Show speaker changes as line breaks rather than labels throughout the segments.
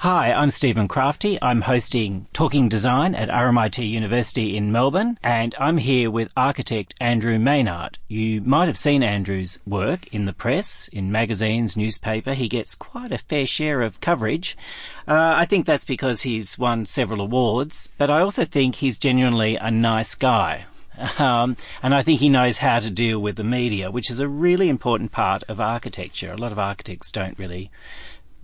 Hi, I'm Stephen Crafti. I'm hosting Talking Design at RMIT University in Melbourne, and I'm here with architect Andrew Maynard. You might have seen Andrew's work in the press, in magazines, newspaper. He gets quite a fair share of coverage. Uh, I think that's because he's won several awards, but I also think he's genuinely a nice guy. Um, and I think he knows how to deal with the media, which is a really important part of architecture. A lot of architects don't really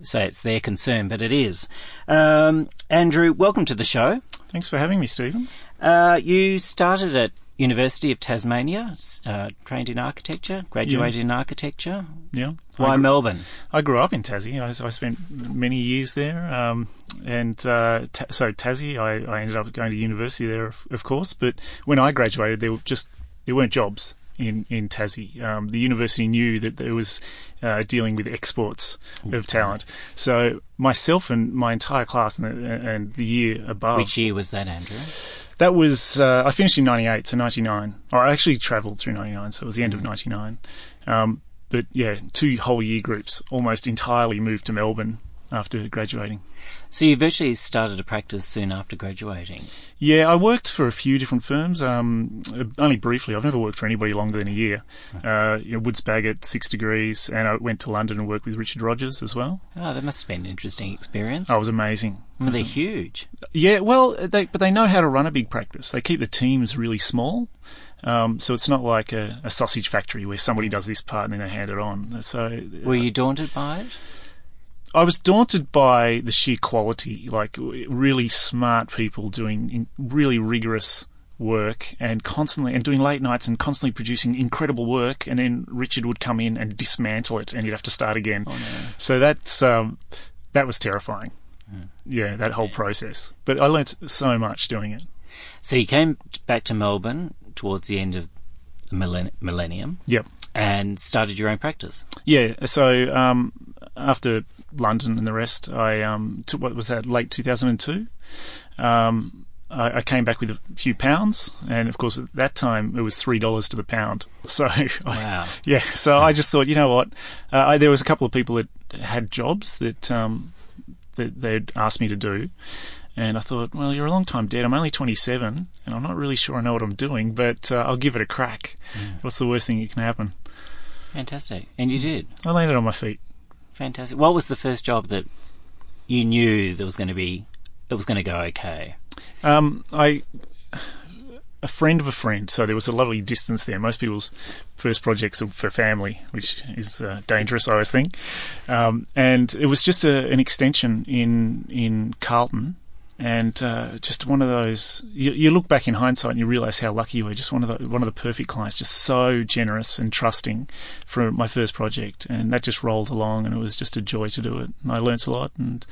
say it's their concern, but it is. Um, Andrew, welcome to the show.
Thanks for having me, Stephen.
Uh, you started at University of Tasmania, uh, trained in architecture, graduated yeah. in architecture.
Yeah.
Why
grew,
Melbourne?
I grew up in Tassie. I, I spent many years there. Um, and uh, ta- so Tassie, I, I, ended up going to university there, of, of course. But when I graduated, there were just there weren't jobs in in Tassie. Um, the university knew that it was uh, dealing with exports of talent. So myself and my entire class and the, and the year above.
Which year was that, Andrew?
That was uh, I finished in '98, so '99. Or I actually travelled through '99, so it was the end of '99. Um, but yeah, two whole year groups almost entirely moved to Melbourne after graduating.
So you virtually started a practice soon after graduating.
Yeah, I worked for a few different firms, um, only briefly. I've never worked for anybody longer than a year. Uh, you know, Woods Bagot, Six Degrees, and I went to London and worked with Richard Rogers as well.
Oh, that must have been an interesting experience.
Oh, it was amazing.
Well, they're huge.
Yeah, well, they, but they know how to run a big practice. They keep the teams really small. Um, so it's not like a, a, sausage factory where somebody does this part and then they hand it on. So
were you daunted by it?
I was daunted by the sheer quality, like really smart people doing really rigorous work and constantly and doing late nights and constantly producing incredible work and then Richard would come in and dismantle it and you'd have to start again.
Oh, no.
So that's um, that was terrifying. Mm. Yeah, that whole yeah. process. But I learnt so much doing it.
So you came back to Melbourne towards the end of the millennium.
Yep.
And started your own practice.
Yeah. So um, after London and the rest, I um, took what was that late 2002. Um, I, I, came back with a few pounds, and of course at that time it was three dollars to the pound. So
wow.
I, yeah, so I just thought, you know what? Uh, I, there was a couple of people that had jobs that um, that they'd asked me to do. And I thought, well, you're a long time dead. I'm only 27, and I'm not really sure I know what I'm doing, but uh, I'll give it a crack. Mm. What's the worst thing that can happen?
Fantastic. And you did.
I landed on my feet.
Fantastic. What was the first job that you knew there was going to be it was going to go okay?
Um, I a friend of a friend, so there was a lovely distance there. Most people's first projects are for family, which is uh, dangerous, I always think. Um, and it was just a, an extension in in Carlton and uh, just one of those. You, you, look back in hindsight and you realise how lucky you were. Just one of the one of the perfect clients, just so generous and trusting for my first project, and that just rolled along, and it was just a joy to do it. And I learnt a lot. And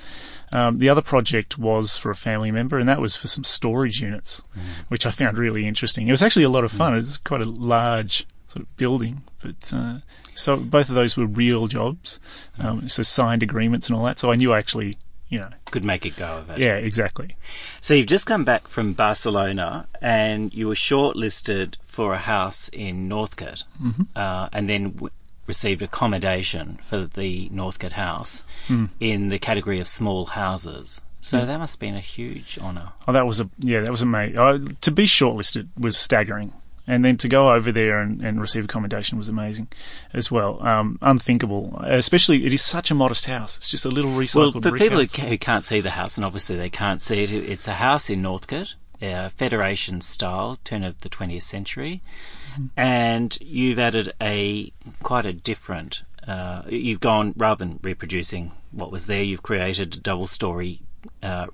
um, the other project was for a family member, and that was for some storage units, mm. which I found really interesting. It was actually a lot of fun. Mm. It was quite a large sort of building, but. Uh, so both of those were real jobs, um, so signed agreements and all that. So I knew I actually you know
could make it go of it.
Yeah, exactly.
So you've just come back from Barcelona, and you were shortlisted for a house in Northcote,
mm-hmm.
uh, and then w- received accommodation for the Northcote house
mm.
in the category of small houses. So mm. that must have been a huge honour.
Oh, that was a yeah, that was amazing. Uh, to be shortlisted was staggering and then to go over there and, and receive accommodation was amazing as well. Um, unthinkable, especially it is such a modest house. It's just a little recycled.
Well, for
people
who can't see the house, and obviously they can't see it, it's a house in Northcote, uh, Federation style, turn of the 20th century, mm-hmm. and you've added a quite a different. Uh, you've gone rather than reproducing what was there, you've created a double story uh,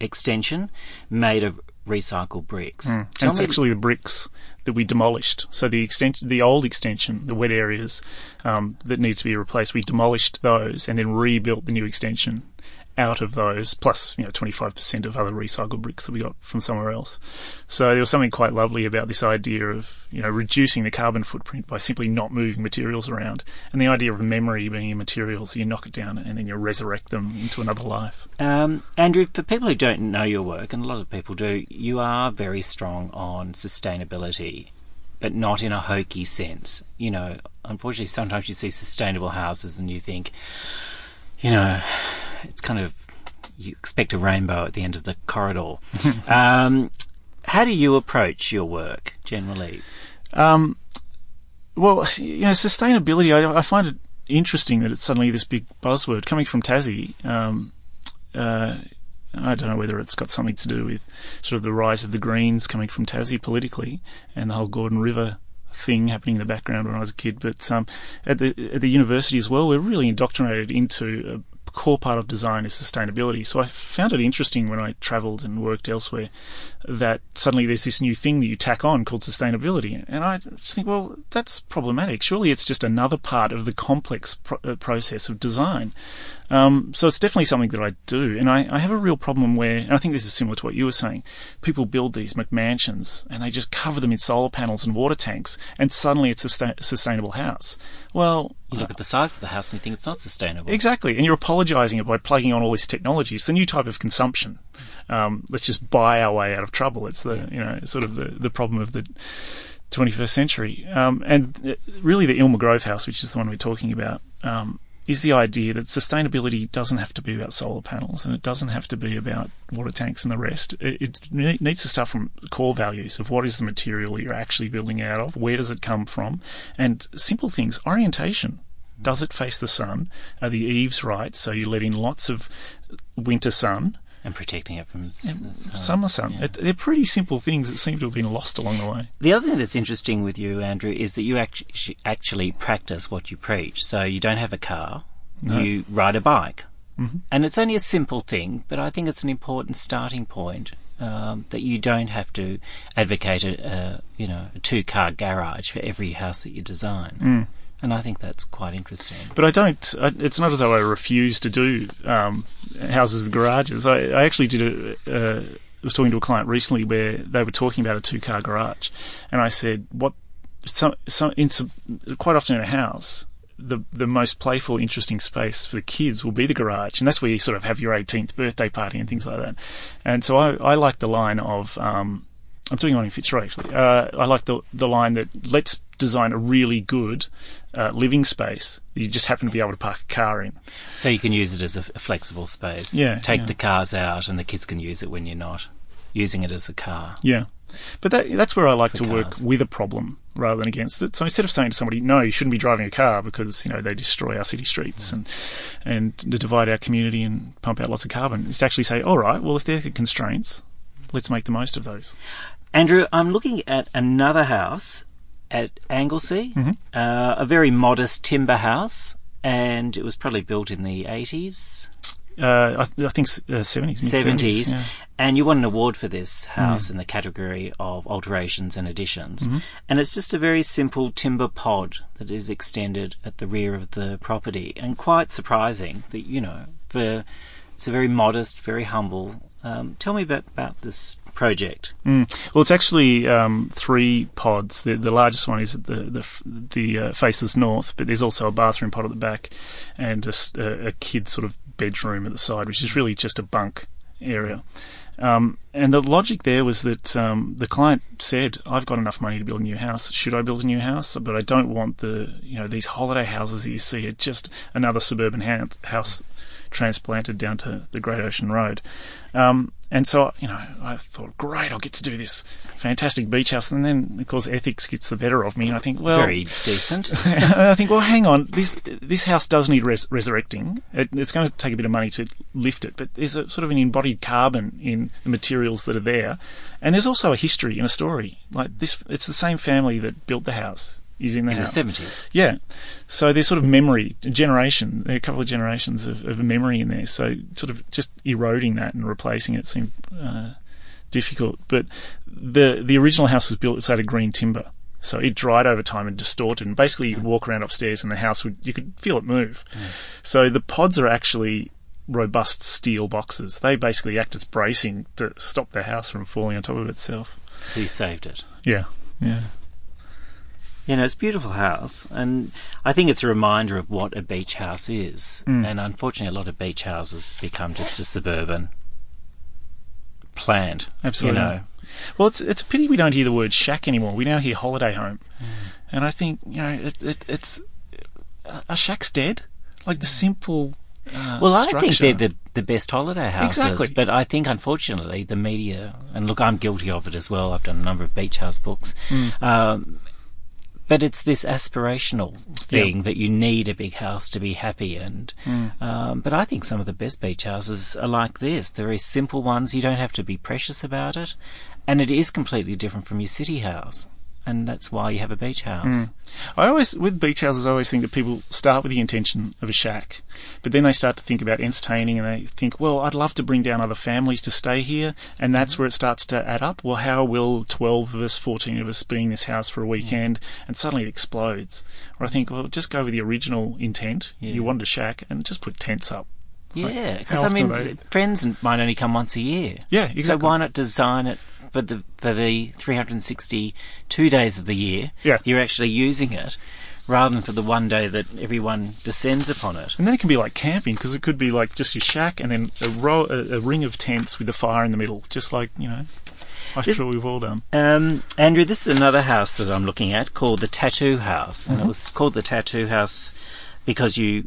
extension made of recycled bricks.
Mm. And it's actually the bricks that we demolished. So the extension, the old extension, the wet areas um, that need to be replaced, we demolished those and then rebuilt the new extension out of those, plus you know 25% of other recycled bricks that we got from somewhere else. So there was something quite lovely about this idea of you know reducing the carbon footprint by simply not moving materials around, and the idea of memory being in materials, So you knock it down and then you resurrect them into another life.
Um, Andrew, for people who don't know your work, and a lot of people do, you are very strong on sustainability but not in a hokey sense. You know, unfortunately, sometimes you see sustainable houses and you think, you know, it's kind of you expect a rainbow at the end of the corridor. um, how do you approach your work generally?
Um, well, you know, sustainability. I, I, find it interesting that it's suddenly this big buzzword coming from Tassie. Um, uh, I don't know whether it's got something to do with sort of the rise of the Greens coming from Tassie politically and the whole Gordon River thing happening in the background when I was a kid. But um, at the at the university as well, we're really indoctrinated into a core part of design is sustainability. So I found it interesting when I travelled and worked elsewhere that suddenly there's this new thing that you tack on called sustainability. And I just think, well, that's problematic. Surely it's just another part of the complex pro- uh, process of design. Um, so it's definitely something that I do. And I, I, have a real problem where, and I think this is similar to what you were saying, people build these McMansions and they just cover them in solar panels and water tanks, and suddenly it's a sta- sustainable house. Well,
you look at the size of the house and you think it's not sustainable.
Exactly. And you're apologizing it by plugging on all this technology. It's the new type of consumption. Um, let's just buy our way out of trouble. It's the, you know, sort of the, the problem of the 21st century. Um, and really the Ilma Grove house, which is the one we're talking about, um, is the idea that sustainability doesn't have to be about solar panels and it doesn't have to be about water tanks and the rest. It, it, needs to start from core values of what is the material you're actually building out of, where does it come from, and simple things, orientation. Does it face the sun? Are the eaves right? So you let in lots of winter sun
and protecting it from
summer sun. Yeah. It, they're pretty simple things that seem to have been lost along the way.
The other thing that's interesting with you, Andrew, is that you actually actually practice what you preach. So you don't have a car, no. you ride a bike. Mm-hmm. And it's only a simple thing, but I think it's an important starting point um, that you don't have to advocate a, a you know a two car garage for every house that you design.
Mm.
And I think that's quite interesting.
But I don't. I, it's not as though I refuse to do um, houses with garages. I, I actually did a. Uh, was talking to a client recently where they were talking about a two-car garage, and I said, "What? Some, some, in some, quite often in a house, the the most playful, interesting space for the kids will be the garage, and that's where you sort of have your 18th birthday party and things like that. And so I, I like the line of um, I'm doing one in Fitzroy actually. Uh, I like the the line that let's design a really good uh, living space you just happen to be able to park a car in.
So you can use it as a, a flexible space.
Yeah.
Take
yeah.
the cars out, and the kids can use it when you're not using it as a car.
Yeah. But that, that's where I like to cars. work with a problem rather than against it. So instead of saying to somebody, "No, you shouldn't be driving a car because you know they destroy our city streets and and divide our community and pump out lots of carbon," is to actually say, "All right, well if there are constraints, let's make the most of those."
Andrew, I'm looking at another house at Anglesea,
mm-hmm.
uh, a very modest timber house, and it was probably built in the 80s.
Uh, I, I, think uh, 70s. 70s.
Yeah. And you won an award for this house mm. in the category of alterations and additions.
Mm-hmm.
And it's just a very simple timber pod that is extended at the rear of the property. And quite surprising that, you know, for it's a very modest, very humble um, tell me about, this project.
Mm. Well, it's actually um, three pods. The, the largest one is at the the, the uh, faces north, but there's also a bathroom pod at the back, and a, a kid sort of bedroom at the side, which is really just a bunk area. Um, and the logic there was that um, the client said, "I've got enough money to build a new house. Should I build a new house? But I don't want the you know these holiday houses that you see. It's just another suburban house transplanted down to the Great Ocean Road. Um, and so, you know, I thought, great, I'll get to do this fantastic beach house. And then, of course, ethics gets the better of me. And I think, well,
very decent.
I think, well, hang on, this this house does need res- resurrecting. It, it's going to take a bit of money to lift it, but there's a sort of an embodied carbon in the materials that are there, and there's also a history and a story. Like this, it's the same family that built the house is in the
in
house.
the 70s.
Yeah. So there's sort of memory, generation, a couple of generations of, of memory in there. So sort of just eroding that and replacing it seemed uh, difficult. But the the original house was built, it's out of green timber. So it dried over time and distorted. And basically, you could walk around upstairs and the house would, you could feel it move.
Mm.
So the pods are actually robust steel boxes. They basically act as bracing to stop the house from falling on top of itself.
So you saved it.
Yeah, yeah.
You know, it's a beautiful house, and I think it's a reminder of what a beach house is.
Mm.
And unfortunately, a lot of beach houses become just a suburban plant.
Absolutely.
You know.
Well, it's it's a pity we don't hear the word shack anymore. We now hear holiday home,
mm.
and I think you know it, it, it's a shack's dead. Like the simple. Uh,
well, I
structure.
think they're the, the best holiday houses.
Exactly.
But I think, unfortunately, the media, and look, I'm guilty of it as well. I've done a number of beach house books.
Mm.
Um, but it's this aspirational thing that you need a big house to be happy. And
Mm.
um, but I think some of the best beach houses are like this. They're very simple ones. You don't have to be precious about it, and it is completely different from your city house. And that's why you have a beach house. Hmm.
I always, with beach houses, I always think that people start with the intention of a shack, but then they start to think about entertaining and they think, well, I'd love to bring down other families to stay here, and that's mm-hmm. where it starts to add up. Well, how will 12 of us, 14 of us be in this house for a weekend? And suddenly it explodes. Or I think, well, just go with the original intent.
Yeah.
You wanted a shack and just put tents up.
Yeah, because
how
I mean,
they-
friends might only come once a year.
Yeah,
So why not design it for the for the 362 days of the year?
Yeah.
you're actually using it rather than for the one day that everyone descends upon it.
And then it can be like camping because it could be like just your shack and then a row, a, a ring of tents with a fire in the middle, just like you know. I'm
This-
sure we've all done.
Um, Andrew, this is another house that I'm looking at called the Tattoo House, and it was called the Tattoo House because you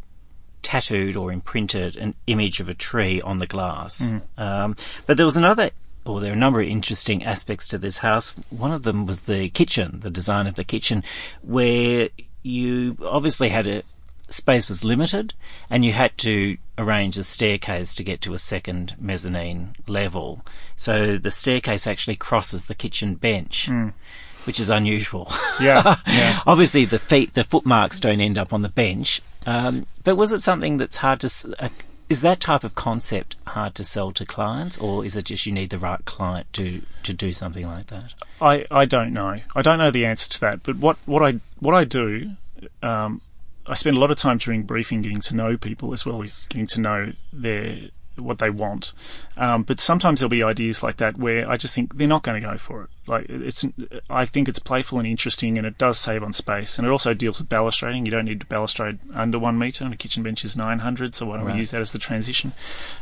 tattooed or imprinted an image of a tree on the glass. Um, but there was another, or there are a number of interesting aspects to this house. One of them was the kitchen, the design of the kitchen, where you obviously had a space was limited, and you had to arrange a staircase to get to a second mezzanine level. So the staircase actually crosses the kitchen bench, which is unusual.
Yeah, yeah.
Obviously, the feet, the footmarks don't end up on the bench. Um, but was it something that's hard to? Uh, is that type of concept hard to sell to clients, or is it just you need the right client to to do something like that?
I, I don't know. I don't know the answer to that. But what, what I what I do, um, I spend a lot of time during briefing getting to know people as well as getting to know their what they want. Um, but sometimes there'll be ideas like that where I just think they're not going to go for it. Like it's, I think it's playful and interesting, and it does save on space, and it also deals with balustrading. You don't need to balustrade under one meter, and a kitchen bench is 900, so why don't
Right.
we use that as the transition?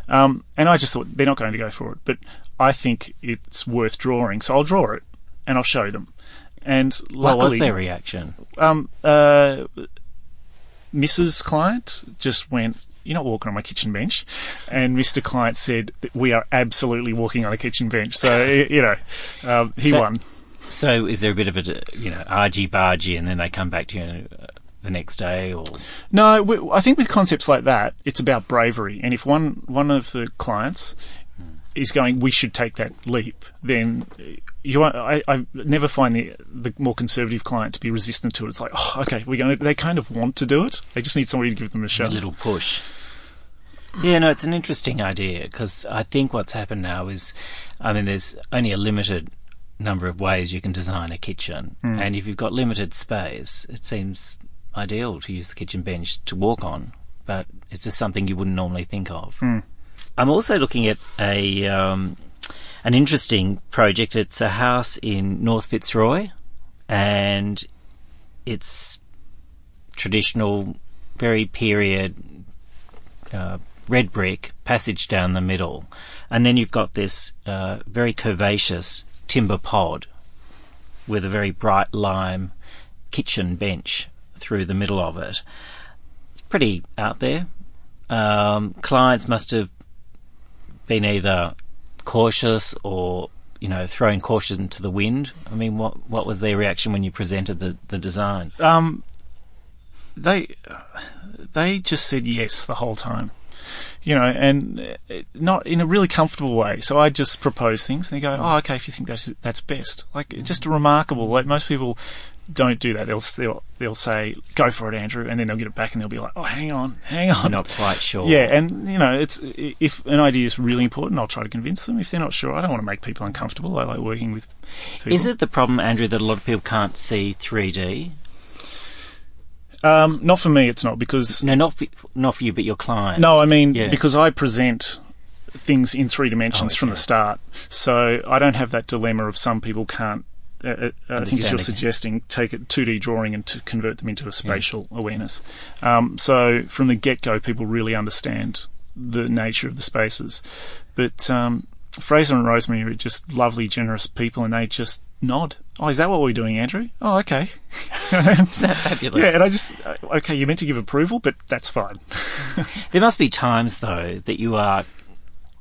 Um, and I just thought they're not going to go for it, but I think it's worth drawing, so I'll draw it and I'll show them. And
What was their reaction?
um, uh, Mrs. Client just went, "You're not walking on my kitchen bench," and Mr. Client said, that "We are absolutely walking on a kitchen bench." So you know, um, he
So-
won.
So, is there a bit of a you know argy bargy, and then they come back to you uh, the next day, or
No, we, I think with concepts like that, it's about bravery. And if one one of the clients is going, we should take that leap, then you. won't- I, I never find the the more conservative client to be resistant to it. It's like, oh, okay, we're going. to... They kind of want to do it. They just need somebody to give them a shove, a
little push? Yeah, no, it's an interesting idea because I think what's happened now is, I mean, there's only a limited number of ways you can design a kitchen, hmm. and if you've got limited space, it seems ideal to use the kitchen bench to walk on, but it's just something you wouldn't normally think of. Hmm. I'm also looking at a um, an interesting project. It's a house in North Fitzroy, and it's traditional, very period uh, red brick passage down the middle, and then you've got this uh, very curvaceous timber pod with a very bright lime kitchen bench through the middle of it. It's pretty out there. Um, clients must have been either cautious or you know thrown caution to the wind. I mean, what what was their reaction when you presented the, the design?
Um, they they just said yes the whole time, you know, and uh, not in a really comfortable way. So I just propose things, and they go, "Oh, okay, if you think that's that's best." Like just remarkable. Like most people don't do that. They'll they'll they'll say, "Go for it, Andrew," and then they'll get it back, and they'll be like, "Oh, hang on, hang on."
I'm not quite sure.
Yeah, and you know, it's if an idea is really important, I'll try to convince them. If they're not sure, I don't want to make people uncomfortable. I like working with people.
Is it the problem, Andrew, that a lot of people can't see 3D?
Um, not for me. It's not because
No, not for, not for you, but your clients.
No, I mean
Yeah.
because I present things in three dimensions
Oh,
from the start, so I don't have that dilemma of some people can't. Uh, uh, I think as you're suggesting, take a 2D drawing and to convert them into a spatial awareness. Um, so from the get-go, people really understand the nature of the spaces. But um, Fraser and Rosemary are just lovely, generous people, and they just nod. Oh, is that what we're doing, Andrew? Oh, okay.
Is that fabulous?
yeah, and I just uh, okay. You meant to give approval, but that's fine.
There must be times, though, that you are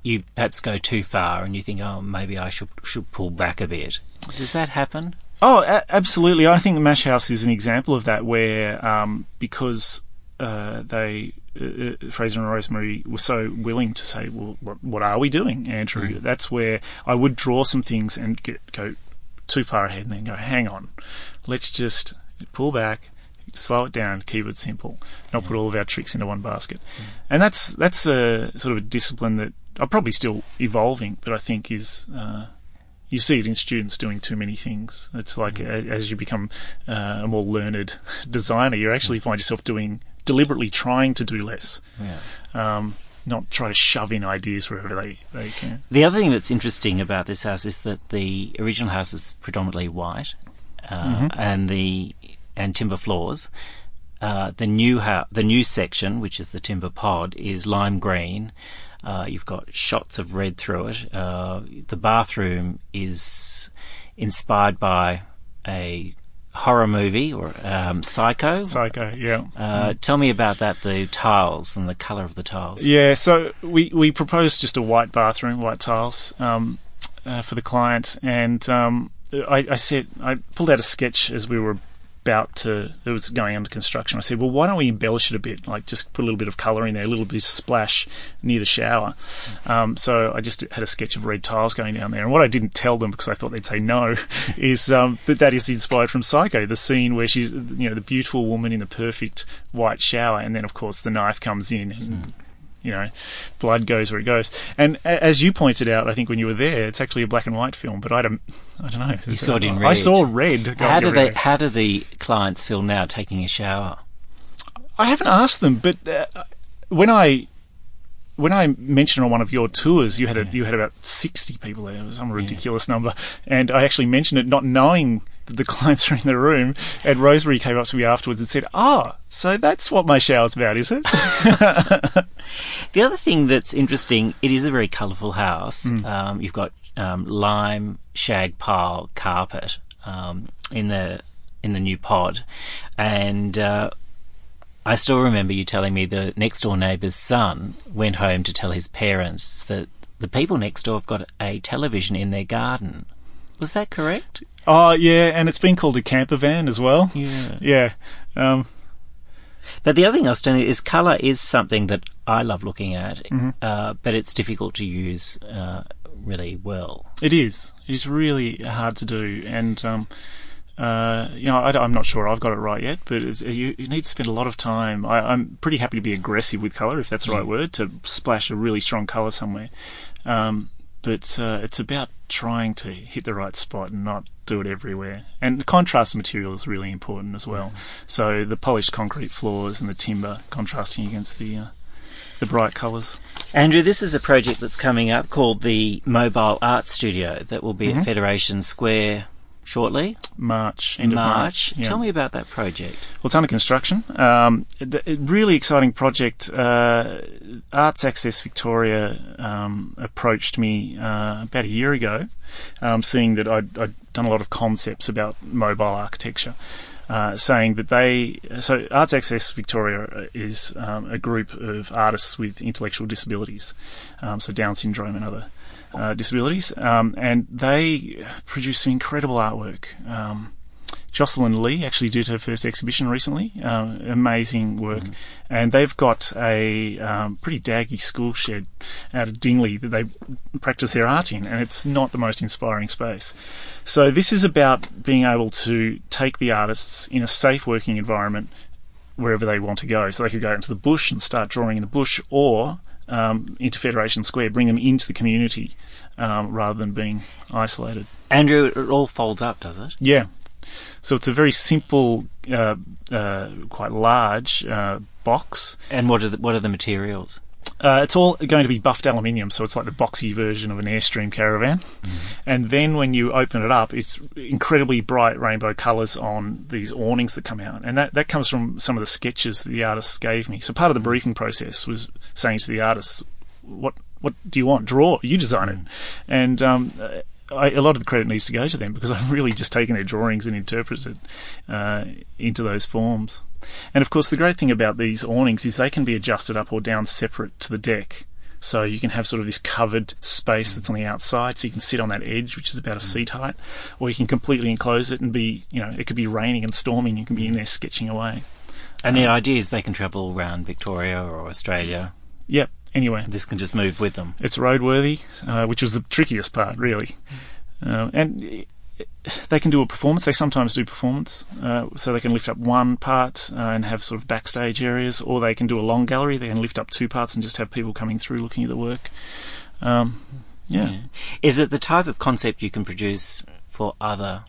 you perhaps go too far and you think, oh, maybe I should should pull back a bit. Does that happen?
Oh, a- absolutely. I think Mash House is an example of that, where um, because uh, they uh, uh, Fraser and Rosemary were so willing to say, "Well, what, what are we doing, Andrew?"
Mm.
That's where I would draw some things and get, go too far ahead, and then go, "Hang on, let's just pull back." Slow it down, keep it simple, not put all of our tricks into one basket, and that's that's a sort of a discipline that I'm probably still evolving, but I think is uh, you see it in students doing too many things. It's like a, as you become uh, a more learned designer, you actually find yourself doing deliberately trying to do less,
Yeah.
um, not try to shove in ideas wherever they, they can.
The other thing that's interesting about this house is that the original house is predominantly white, uh, and the and timber floors. Uh, the new house, the new section, which is the timber pod, is lime green. Uh, you've got shots of red through it. Uh, the bathroom is inspired by a horror movie or um, Psycho.
Psycho, yeah.
Uh, tell me about that. The tiles and the colour of the tiles.
Yeah, so we, we proposed just a white bathroom, white tiles, um, uh, for the client, and um, I, I said I pulled out a sketch as we were about to it was going under construction. I said, well, why don't we embellish it a bit, like just put a little bit of colour in there, a little bit of splash near the shower. Um, so I just had a sketch of red tiles going down there, and what I didn't tell them because I thought they'd say no is um, that that is inspired from Psycho, the scene where she's you know the beautiful woman in the perfect white shower, and then of course the knife comes in and you know, blood goes where it goes. And as you pointed out, I think when you were there, it's actually a black and white film. But I don't, I don't know.
You saw it in red.
I saw red.
How do they? How do the clients feel now taking a shower?
I haven't asked them, but uh, when I when I mentioned on one of your tours, you had a, you had about sixty people there. It was some ridiculous number, and I actually mentioned it, not knowing that the clients are in the room. And Rosemary came up to me afterwards and said, "Ah, so that's what my shower's about, is it?"
The other thing that's interesting, it is a very colourful house. Um, you've got um, lime shag pile carpet um, in the in the new pod, and uh, I still remember you telling me the next door neighbour's son went home to tell his parents that the people next door have got a television in their garden. Was that correct?
Oh, yeah, and it's been called a camper van as well.
Yeah.
Yeah. Um,
But the other thing I was you is colour is something that I love looking at,
Mm-hmm.
uh, but it's difficult to use uh, really well.
It is. It's really hard to do, and um, uh, you know, I, am not sure I've got it right yet. But it's, you, you need to spend a lot of time. I, I'm pretty happy to be aggressive with color, if that's the right word, to splash a really strong color somewhere. Um, but uh, it's about trying to hit the right spot and not do it everywhere. And contrast material is really important as well. So the polished concrete floors and the timber contrasting against the uh, the bright colours.
Andrew, this is a project that's coming up called the Mobile Art Studio that will be
Mm-hmm.
at Federation Square shortly,
March, end
March.
of March. Yeah.
Tell me about that project.
Well, it's under construction. Um, a really exciting project. Uh, Arts Access Victoria um, approached me uh, about a year ago, um, seeing that I'd, I'd done a lot of concepts about mobile architecture. Uh, saying that they so Arts Access Victoria is um, a group of artists with intellectual disabilities, um, so Down syndrome and other uh, disabilities, um, and they produce some incredible artwork. Um, Jocelyn Lee actually did her first exhibition recently. Um, amazing work, and they've got a um, pretty daggy school shed out of Dingley that they practice their art in, and it's not the most inspiring space. So this is about being able to take the artists in a safe working environment wherever they want to go. So they could go into the bush and start drawing in the bush, or um, into Federation Square, bring them into the community um, rather than being isolated.
Andrew, it all folds up, does it?
Yeah. So it's a very simple, uh, uh, quite large uh, box.
And what are the, what are the materials?
Uh, it's all going to be buffed aluminium, so it's like the boxy version of an Airstream caravan. And then when you open it up, it's incredibly bright rainbow colours on these awnings that come out. And that, that comes from some of the sketches that the artists gave me. So part of the briefing process was saying to the artists, what what do you want? Draw. You design it. And um, I, a lot of the credit needs to go to them because I've really just taken their drawings and interpreted uh, into those forms. And of course, the great thing about these awnings is they can be adjusted up or down separate to the deck. So you can have sort of this covered space that's on the outside, so you can sit on that edge, which is about a seat height, or you can completely enclose it and be, you know, it could be raining and storming, you can be in there sketching away.
And the idea is they can travel around Victoria or Australia.
Yep. Anyway,
This can just move with them.
it's roadworthy, uh, which was the trickiest part, really. Uh, and they can do a performance. They sometimes do performance, uh, so they can lift up one part uh, and have sort of backstage areas, or they can do a long gallery. They can lift up two parts and just have people coming through looking at the work. Um, yeah.
Is it the type of concept you can produce for other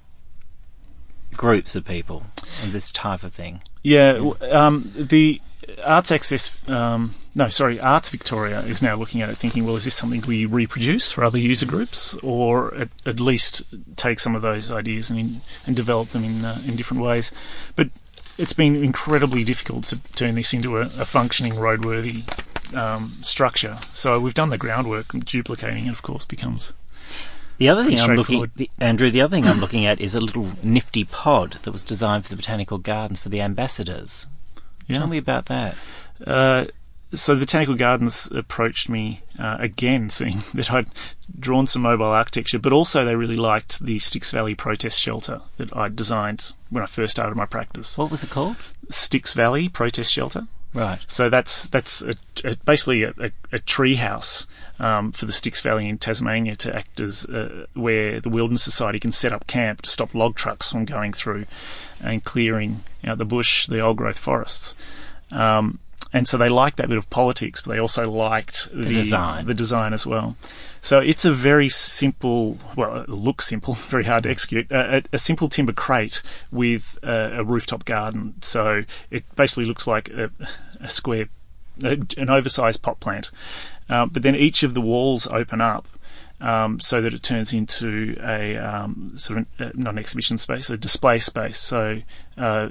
groups of people and this type of thing?
Yeah, um, the Arts Access, um, no, sorry, Arts Victoria is now looking at it thinking, well, is this something we reproduce for other user groups or at, at least take some of those ideas and, in, and develop them in, uh, in different ways? But it's been incredibly difficult to turn this into a, a functioning roadworthy um, structure. So we've done the groundwork, duplicating it, of course, becomes.
The other thing I'm looking, the, Andrew, the other thing I'm looking at is a little nifty pod that was designed for the botanical gardens for the ambassadors.
Yeah.
Tell me about that.
Uh, so the Botanical Gardens approached me uh, again, seeing that I'd drawn some mobile architecture, but also they really liked the Styx Valley protest shelter that I'd designed when I first started my practice.
What was it called?
Styx Valley protest shelter.
Right.
So that's that's a, a, basically a, a, a tree house um, for the Styx Valley in Tasmania to act as uh, where the Wilderness Society can set up camp to stop log trucks from going through and clearing out the bush, the old growth forests. Um, and so they liked that bit of politics, but they also liked the,
design.
the design as well. So it's a very simple, well, it looks simple, very hard to execute. A, a, simple timber crate with a, a rooftop garden. So it basically looks like a, a square, a, an oversized pot plant. Um, but then each of the walls open up. Um, so that it turns into a um, sort of uh, not an exhibition space, a display space. So uh,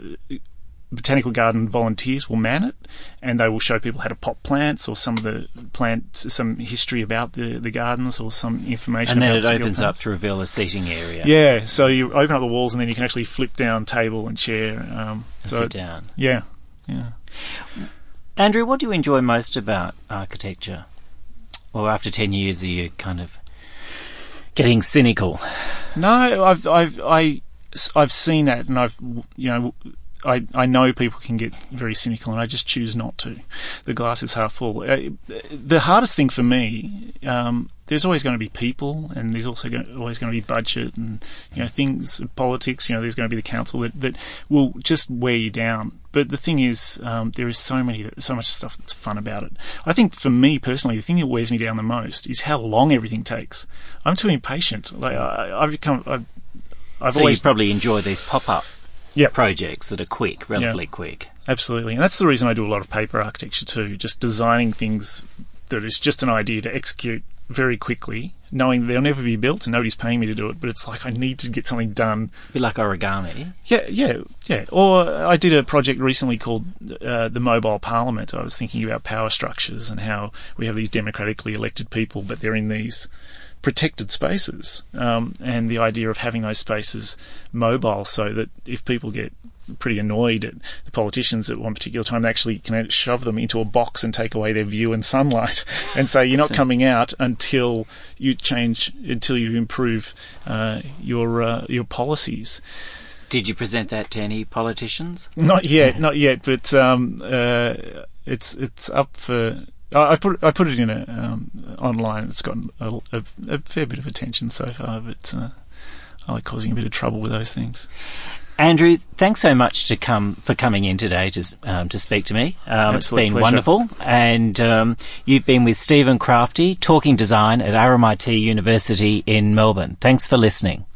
botanical garden volunteers will man it, and they will show people how to pot plants or some of the plants, some history about the, the gardens or some information.
And then
about
it opens up to reveal a seating area.
Yeah, so you open up the walls and then you can actually flip down table and chair. Um,
And
so
sit down.
yeah, yeah.
Andrew, what do you enjoy most about architecture? Or after 10 years, are you kind of getting cynical?
No, I've I've I, have seen that, and I've you know. I, I know people can get very cynical, and I just choose not to. The glass is half full. Uh, the hardest thing for me, um, there's always going to be people, and there's also going, always going to be budget, and you know things, politics. You know, there's going to be the council that, that will just wear you down. But the thing is, um, there is so many, so much stuff that's fun about it. I think for me personally, the thing that wears me down the most is how long everything takes. I'm too impatient. Like I, I've become, I've, I've
So
always
you probably enjoy these pop-up
Yep.
projects that are quick, relatively quick.
Absolutely, and that's the reason I do a lot of paper architecture too. Just designing things that is just an idea to execute very quickly, knowing they'll never be built and nobody's paying me to do it. But it's like I need to get something done.
A bit like origami.
Yeah, yeah, yeah. Or I did a project recently called uh, the Mobile Parliament. I was thinking about power structures and how we have these democratically elected people, but they're in these protected spaces, um, and the idea of having those spaces mobile so that if people get pretty annoyed at the politicians at one particular time, they actually can shove them into a box and take away their view and sunlight and say, you're not coming out until you change, until you improve uh, your uh, your policies.
Did you present that to any politicians?
Not yet, not yet, but um, uh, it's it's up for. I I put I put it in a um, online. It's gotten a, a, a fair bit of attention so far, but uh, I like causing a bit of trouble with those things.
Andrew, thanks so much to come for coming in today to um, to speak to me. Um, it's been
pleasure.
wonderful, and um, you've been with Stephen Crafti talking design at RMIT University in Melbourne. Thanks for listening.